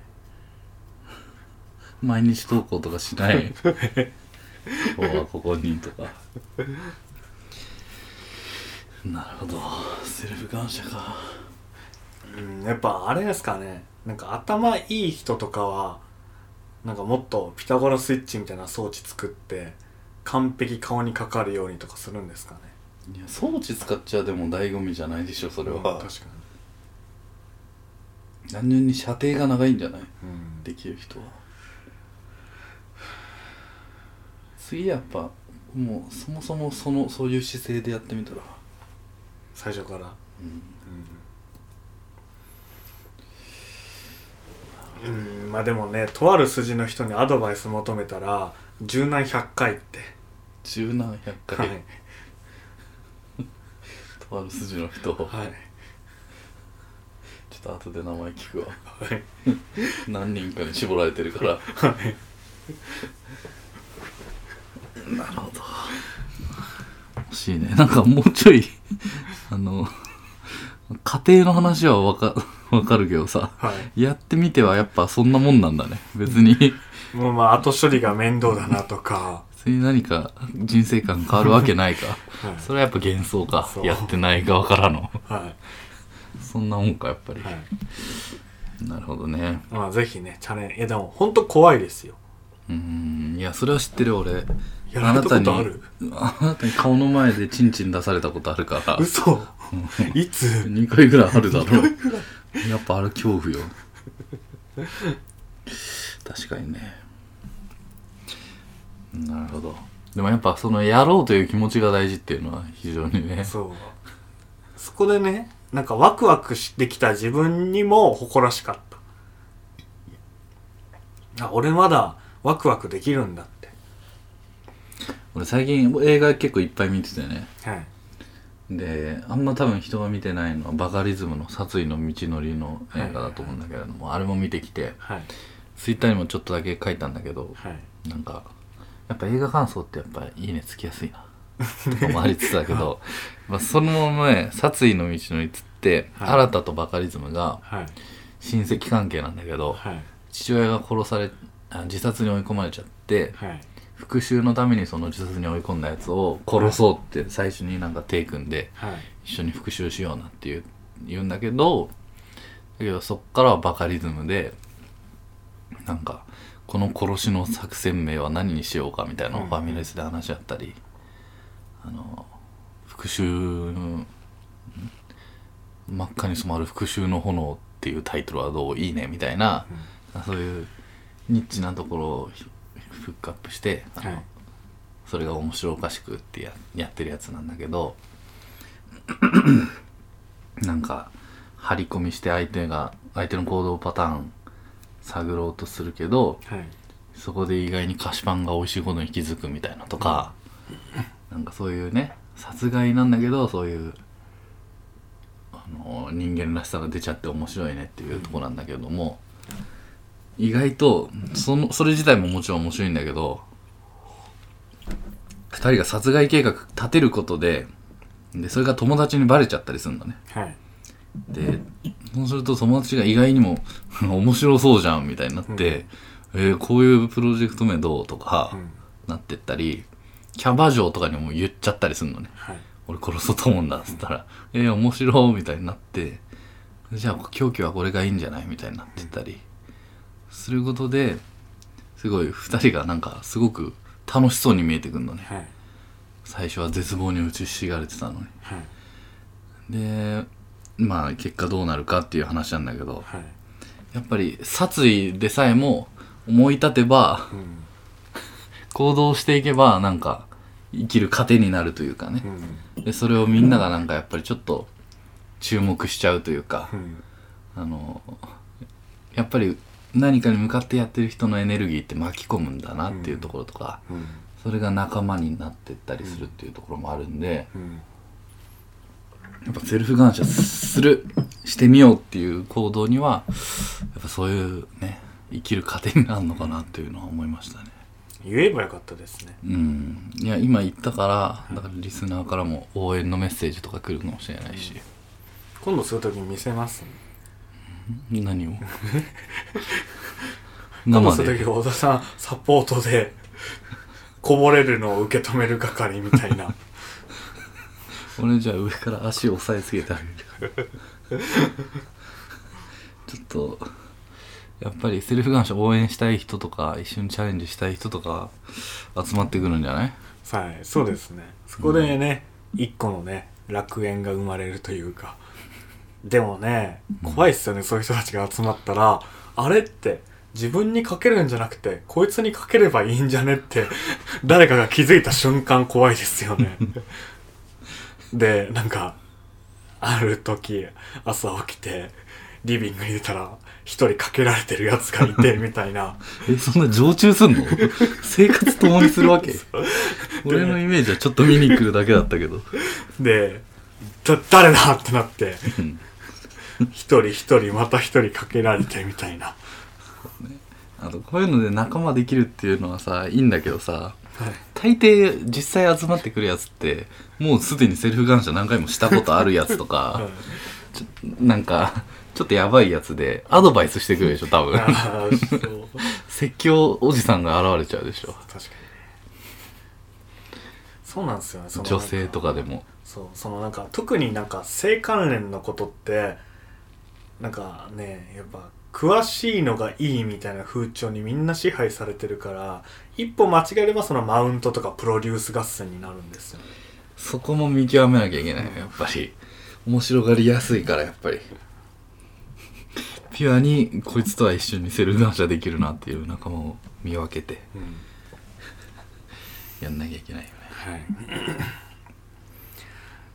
毎日投稿とかしない？今日はここにとか。なるほど。セルフ感謝か。うんやっぱあれですかね。なんか頭いい人とかはなんかもっとピタゴラスイッチみたいな装置作って完璧顔にかかるようにとかするんですかねいや装置使っちゃでも醍醐味じゃないでしょそれは。うん確か単純に射程が長いんじゃない？に、うん、できる人は。次やっぱもうそもそもそのそういう姿勢でやってみたら。最初から、うん。うん、まあでもねとある筋の人にアドバイス求めたら柔軟100回って、十何百回、はいとある筋の人、はい。ちょっと後で名前聞くわ。はい。何人かに絞られてるから。はい。なるほど。欲しいね。なんかもうちょいあの家庭の話はわかわかるけどさ。はい。やってみてはやっぱそんなもんなんだね。別に。もうまあ後処理が面倒だなとか、別に何か人生観変わるわけないか。はい。それはやっぱ幻想か。やってない側からの。はそんなもんかやっぱり、いはい。なるほどね。まあぜひねチャレンジいやでも本当怖いですよ。うーん。いやそれは知ってる俺。やられたことある？あなたに顔の前でチンチン出されたことあるから。嘘。いつ？2回ぐらいあるだろう。やっぱあれ恐怖よ。確かにねなるほど。でもやっぱそのやろうという気持ちが大事っていうのは非常にね。そう。そこでねなんかワクワクしてきた自分にも誇らしかった。あ俺まだワクワクできるんだって。俺最近映画結構いっぱい見ててね。はい。であんま多分人が見てないのはバカリズムの殺意の道のりの映画だと思うんだけれども、あれも見てきてはい。ツイッターにもちょっとだけ書いたんだけどはい。なんかやっぱ映画感想ってやっぱいいねつきやすいな。とかもありつつだけど、まあ、その前殺意の道のりっつって、はい。新たとバカリズムがはい。親戚関係なんだけど、はい。父親が殺されあ自殺に追い込まれちゃってはい。復讐のためにその自殺に追い込んだやつを殺そうって最初になんか手組んではい。一緒に復讐しようなっていう言うんだけどだけどそっからはバカリズムでなんかこの殺しの作戦名は何にしようかみたいなのをファミレスで話し合ったり、あの復讐の真っ赤に染まる復讐の炎っていうタイトルはどういいねみたいな、そういうニッチなところをひフックアップしてあの、はい。それが面白おかしくってややってるやつなんだけどなんか張り込みして相手が相手の行動パターン探ろうとするけどはい。そこで意外に菓子パンが美味しいことに気づくみたいなとか、なんかそういうね殺害なんだけどそういうあの人間らしさが出ちゃって面白いねっていうとこなんだけども、意外とそのそれ自体ももちろん面白いんだけど2人が殺害計画立てることででそれが友達にバレちゃったりするんだね。はいでそうすると友達が意外にも 面白そうじゃんみたいになって、えーこういうプロジェクト名どう？とかうん。なってったりキャバ嬢とかにも言っちゃったりするのね。はい。俺殺そうと思うんだっつったら「えー、面白い」みたいになってじゃあ凶器はこれがいいんじゃないみたいになってったりすることですごい2人がなんかすごく楽しそうに見えてくるのね。はい。最初は絶望に打ちひしがれてたのに。はい。でまあ結果どうなるかっていう話なんだけどはい。やっぱり殺意でさえも思い立てばうん。行動していけばなんか生きる糧になるというかね。うん。でそれをみんながなんかやっぱりちょっと注目しちゃうというかうん。あのやっぱり何かに向かってやってる人のエネルギーって巻き込むんだなっていうところとかうん。それが仲間になってったりするっていうところもあるんでうんやっぱセルフ感謝するしてみようっていう行動にはやっぱそういうね生きる糧になるのかなっていうのは思いましたね。言えばよかったですね。うん。いや今言ったからだからリスナーからも応援のメッセージとか来るかもしれないし、今度そういう時に見せます何を？今度そういう時小田さんサポートでこぼれるのを受け止める係みたいな俺じゃあ上から足を押さえつけてあげるちょっとやっぱりセルフ感謝応援したい人とか一緒にチャレンジしたい人とか集まってくるんじゃない？はいそうですねそこでね、一個のね楽園が生まれるというか。でもね怖いっすよね、そういう人たちが集まったら。あれって自分にかけるんじゃなくてこいつにかければいいんじゃねって誰かが気づいた瞬間怖いですよね。でなんかある時朝起きてリビングに出たら一人かけられてるやつがいて みたいな。えそんな常駐すんの？生活共にするわけ？俺のイメージはちょっと見に来るだけだったけど。でだ誰だってなってうん。一人一人また一人かけられてみたいな。あとこういうので仲間できるっていうのはさいいんだけどさ。はい大抵実際集まってくるやつってもうすでにセルフ感謝何回もしたことあるやつとか ちょなんかちょっとやばいやつでアドバイスしてくるでしょ多分。説教おじさんが現れちゃうでしょ。確かに。ねそうなんですよね。その女性とかでも。そう。そのなんか特になんか性関連のことってなんかねやっぱ詳しいのがいいみたいな風潮にみんな支配されてるから一歩間違えればそのマウントとかプロデュース合戦になるんですよ。ねそこも見極めなきゃいけないよやっぱり。面白がりやすいからやっぱり。ピュアにこいつとは一緒にセルフ感謝できるなっていう仲間を見分けてうん。やんなきゃいけないよね。はい。っ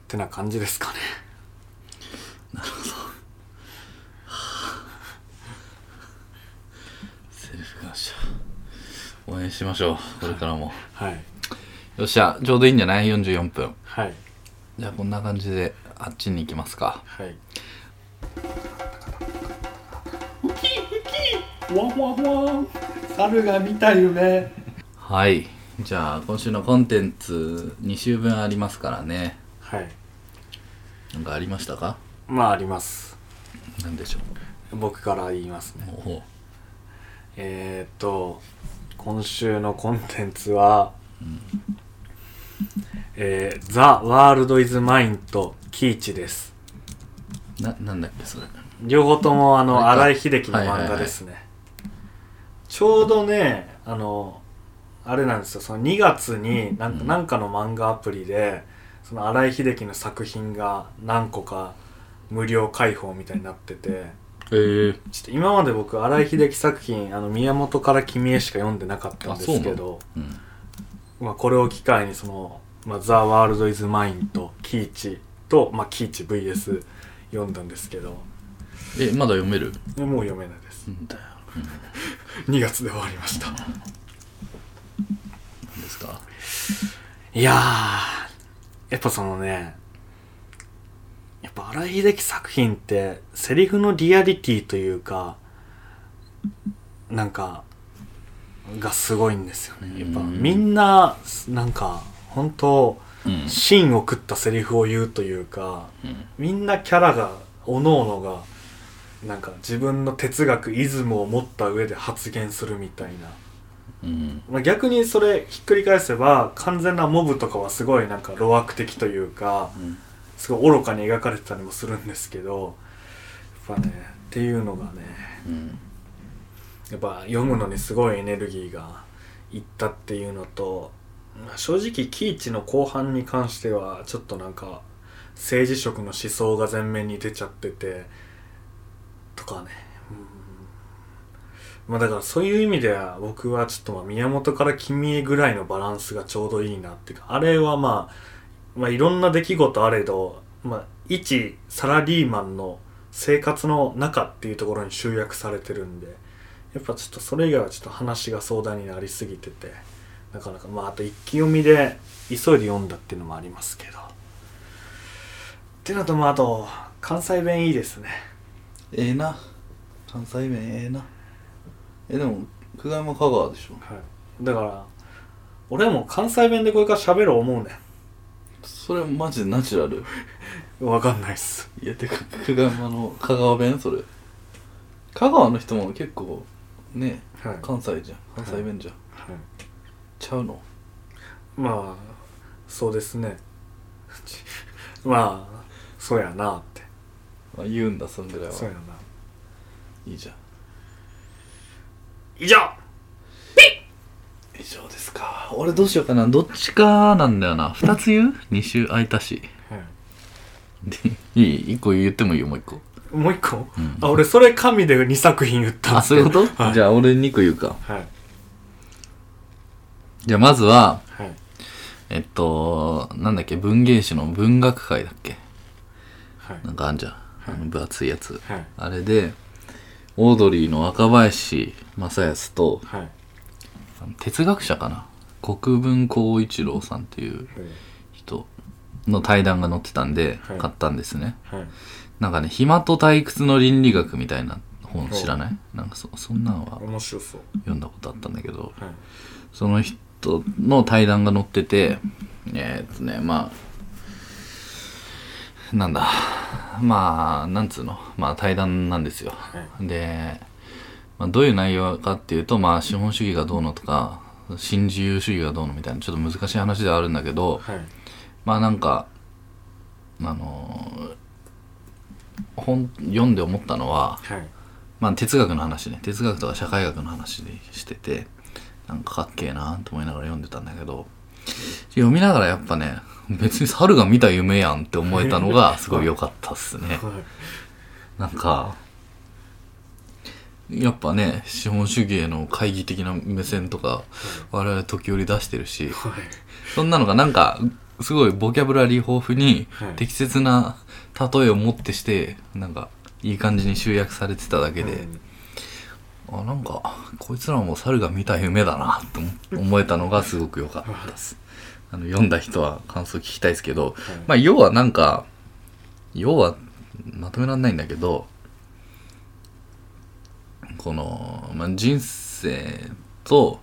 てな感じですかね。セルフ感謝応援しましょう。これからも。はい。よっしゃちょうどいいんじゃない ?44 分。はい。じゃあこんな感じであっちに行きますか。はい。ワンワンワン。猿が見た夢。はい。じゃあ今週のコンテンツ2週分ありますからね。はい。なんかありましたか？まああります。なんでしょ僕から言いますね。うおうえー、っと今週のコンテンツは、えー、ザ・ワールド・イズ・マインとキイチです。ななんだっけそれ。両方ともあの荒井秀樹の漫画ですね、ちょうどねあのあれなんですよ。その2月になんか,、うん。なんかの漫画アプリでその新井秀樹の作品が何個か無料開放みたいになっててえー、ちょっと今まで僕新井秀樹作品あの宮本から君へしか読んでなかったんですけどうん。まあ、これを機会にその「まあ、ザ・ワールド・イズ・マイン」と「キーチ」と「まあ、キーチ VS」読んだんですけど。えまだ読める？でもう読めないです。んだよ。2月で終わりました。何ですか？いやーやっぱそのねやっぱ荒井秀樹作品ってセリフのリアリティというかなんかがすごいんですよね。やっぱうんみんななんか本当うん。芯を食ったセリフを言うというかうん。みんなキャラがおのおのがなんか自分の哲学イズムを持った上で発言するみたいな。うん。まあ、逆にそれひっくり返せば完全なモブとかはすごいなんか路悪的というかうんすごい愚かに描かれてたりもするんですけどやっぱねっていうのがねうん。やっぱ読むのにすごいエネルギーがいったっていうのとまあ正直キイチの後半に関してはちょっとなんか政治色の思想が前面に出ちゃっててとかね。うん。まあだからそういう意味では僕はちょっとまあ宮本から君へぐらいのバランスがちょうどいいなっていうかあれはまあまあいろんな出来事あれどまあ一サラリーマンの生活の中っていうところに集約されてるんでやっぱちょっとそれ以外はちょっと話が壮大になりすぎててなかなかまああと一気読みで急いで読んだっていうのもありますけど。っていうのとまああと関西弁いいですね。ええな。関西弁ええな。えでも久我山香川でしょ。はい。だから俺も関西弁でこれから喋る思うねそれマジでナチュラル？んわかんないっす。いやてか久我山の香川弁？それ。香川の人も結構ねはい、関西じゃん。関西弁じゃん、はい。ちゃうの？まあそうですね。まあそうやなって。あ言うんだそんぐらいは。そうやな。いいじゃん。以上！以上ですか？俺どうしようかな。どっちかなんだよな。2つ言う ?2 週空いたし。はい。でいい？1個言ってもいい？よもう1個。もう一個、うん。あ俺それ神で2作品言ったんあそういうこと、はい、じゃあ俺2個言うか。はい。じゃあまずははい。えっとなんだっけ？文芸誌の文学会だっけ？はい。なんかあんじゃん、あの分厚いやつ。はい。あれでオードリーの若林正康とはい哲学者かな？国分光一郎さんっていう人の対談が載ってたんではい。買ったんですね、はい。なんかね暇と退屈の倫理学みたいな本知らない？なんかそそんなんは読んだことあったんだけどはい。その人の対談が載っててえーっとねまあなんだまあなんつうの？まあ対談なんですよ。はい。で、まあ、どういう内容かっていうとまあ資本主義がどうのとか新自由主義がどうのみたいなちょっと難しい話ではあるんだけどはい。まあなんかあのー本読んで思ったのははい。まあ哲学の話ね。哲学とか社会学の話でしててなんかかっけえなと思いながら読んでたんだけど読みながらやっぱね別に猿が見た夢やんって思えたのがすごい良かったっすね。はい。なんかやっぱね資本主義への懐疑的な目線とか我々時折出してるしはい。そんなのがなんかすごいボキャブラリー豊富にはい。適切な例えをもってしてなんかいい感じに集約されてただけで、うんあなんかこいつらも猿が見た夢だなって思思えたのがすごく良かった。で すあの読んだ人は感想聞きたいですけど、まあ要はなんか要はまとめらんないんだけどこの、まあ、人生と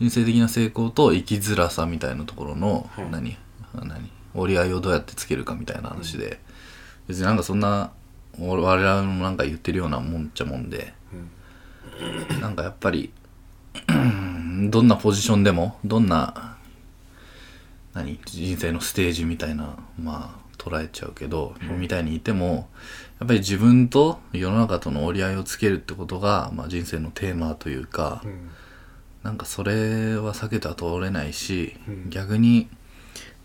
人生的な成功と生きづらさみたいなところの、はい。何何折り合いをどうやってつけるかみたいな話で、別になんかそんな我々もなんか言ってるようなもんっちゃもんで、なんかやっぱり どんなポジションでもどんな何人生のステージみたいなまあ捉えちゃうけど、みたいにいてもやっぱり自分と世の中との折り合いをつけるってことが、まあ、人生のテーマというか、うん。なんかそれは避けては通れないし、うん。逆に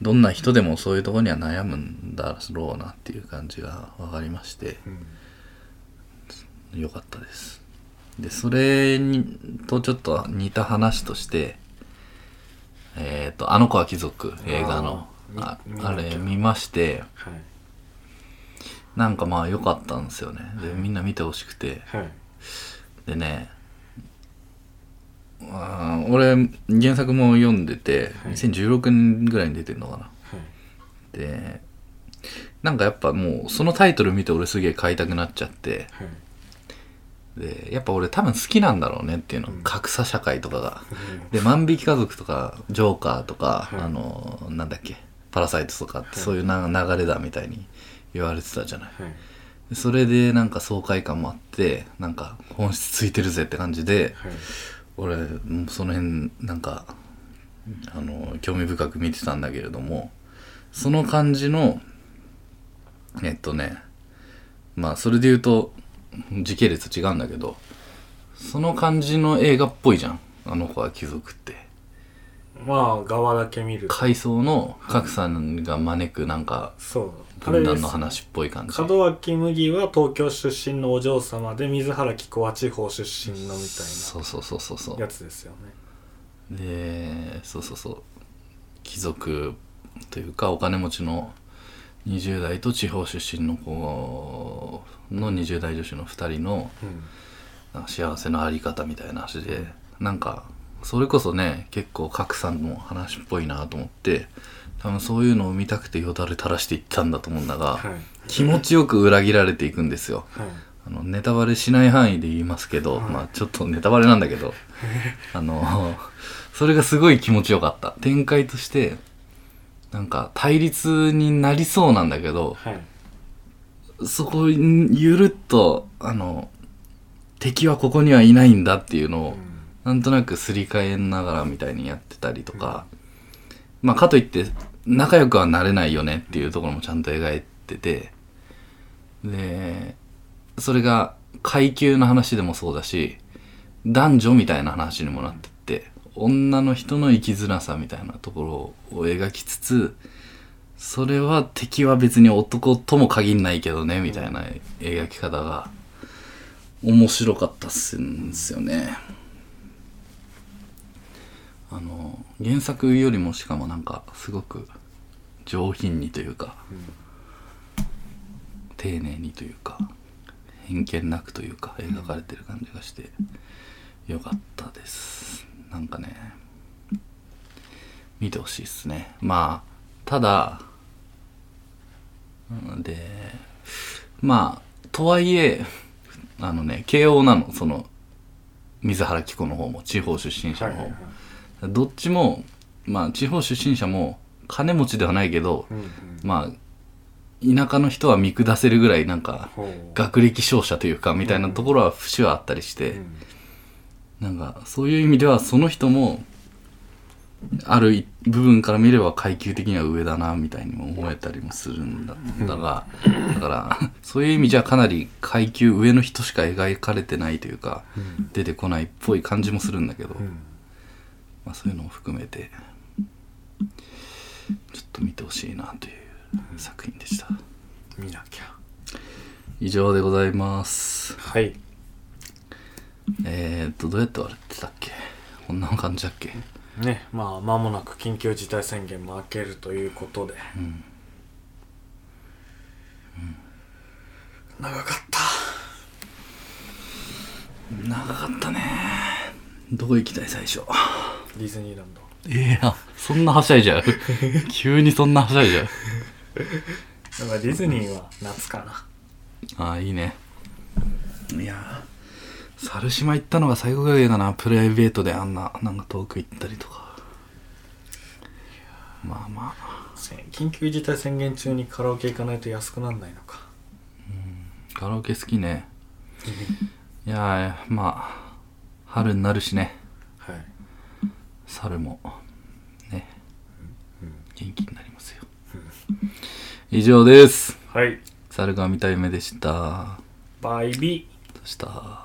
どんな人でもそういうところには悩むんだろうなっていう感じが分かりましてうん。よかったです。でそれにとちょっと似た話としてえっ、と「あの子は貴族」映画のああれ見まして。はい。なんかまあ良かったんですよね。でみんな見てほしくて。はい。でねあー俺原作も読んでて、はい。2016年ぐらいに出てんのかな。はい。でなんかやっぱもうそのタイトル見て俺すげえ買いたくなっちゃって。はい。でやっぱ俺多分好きなんだろうねっていうの、うん。格差社会とかが。で万引き家族とかジョーカーとか、はい。あのなんだっけパラサイトとかってはい。そういうな流れだみたいに言われてたじゃない。はい。でそれでなんか爽快感もあってなんか本質ついてるぜって感じではい。俺その辺なんかあの興味深く見てたんだけれどもその感じのえっとねまあそれで言うと時系列違うんだけどその感じの映画っぽいじゃん。あの子は貴族ってまあ側だけ見る。と階層の格差が招くなんかそう。分断の話っぽい感じ。門脇麦は東京出身のお嬢様で水原希子は地方出身のみたいそうそうそうそうそう。なやつですよね。でそうそうそう。貴族というかお金持ちの20代と地方出身の子の20代女子の2人の幸せのあり方みたいな話でなんかそれこそね結構格差の話っぽいなと思って多分そういうのを見たくてよだれ垂らしていったんだと思うんだが、はい。気持ちよく裏切られていくんですよ。はい。あのネタバレしない範囲で言いますけど、はい。まあちょっとネタバレなんだけど あのそれがすごい気持ちよかった。展開としてなんか対立になりそうなんだけどはい。そこにゆるっとあの敵はここにはいないんだっていうのを、なんとなくすり替えながらみたいにやってたりとか、まあかといって仲良くはなれないよねっていうところもちゃんと描いててでそれが階級の話でもそうだし男女みたいな話にもなってって女の人の生きづらさみたいなところを描きつつそれは敵は別に男とも限んないけどねみたいな描き方が面白かったっすんですよね。あの原作よりもしかもなんかすごく上品にというか、丁寧にというか偏見なくというか描かれてる感じがしてよかったです。なんかね見てほしいですね。まあただうんでまあとはいえあのね慶応なのその水原希子の方も地方出身者の方も、はいはいはいどっちもまあ地方出身者も金持ちではないけど、うんうん。まあ田舎の人は見下せるぐらいなんか学歴商社というかみたいなところは節はあったりして、うん。なんかそういう意味ではその人もある部分から見れば階級的には上だなみたいにも思えたりもするんだだがだからそういう意味じゃかなり階級上の人しか描かれてないというかうん。出てこないっぽい感じもするんだけど、うんまあ、そういうのも含めてちょっと見てほしいなという作品でした。見なきゃ。以上でございます。はい。えー、っとどうやって終わってたっけ？こんな感じだっけ？ねまあ間もなく緊急事態宣言も明けるということで、長かった。長かったねどこ行きたい最初？ディズニーランド。ええそんなはしゃいじゃう？急にそんなはしゃいじゃう？だからディズニーは夏かな。ああいいね。いやー猿島行ったのが最後ぐらいかな。プライベートであんななんか遠く行ったりとか。まあまあ。せ緊急事態宣言中にカラオケ行かないと安くなんないのか。カラオケ好きね。いやーまあ春になるしねはい猿もね元気になりますよ以上です。はい。猿が見た夢でした。バイビー。そした？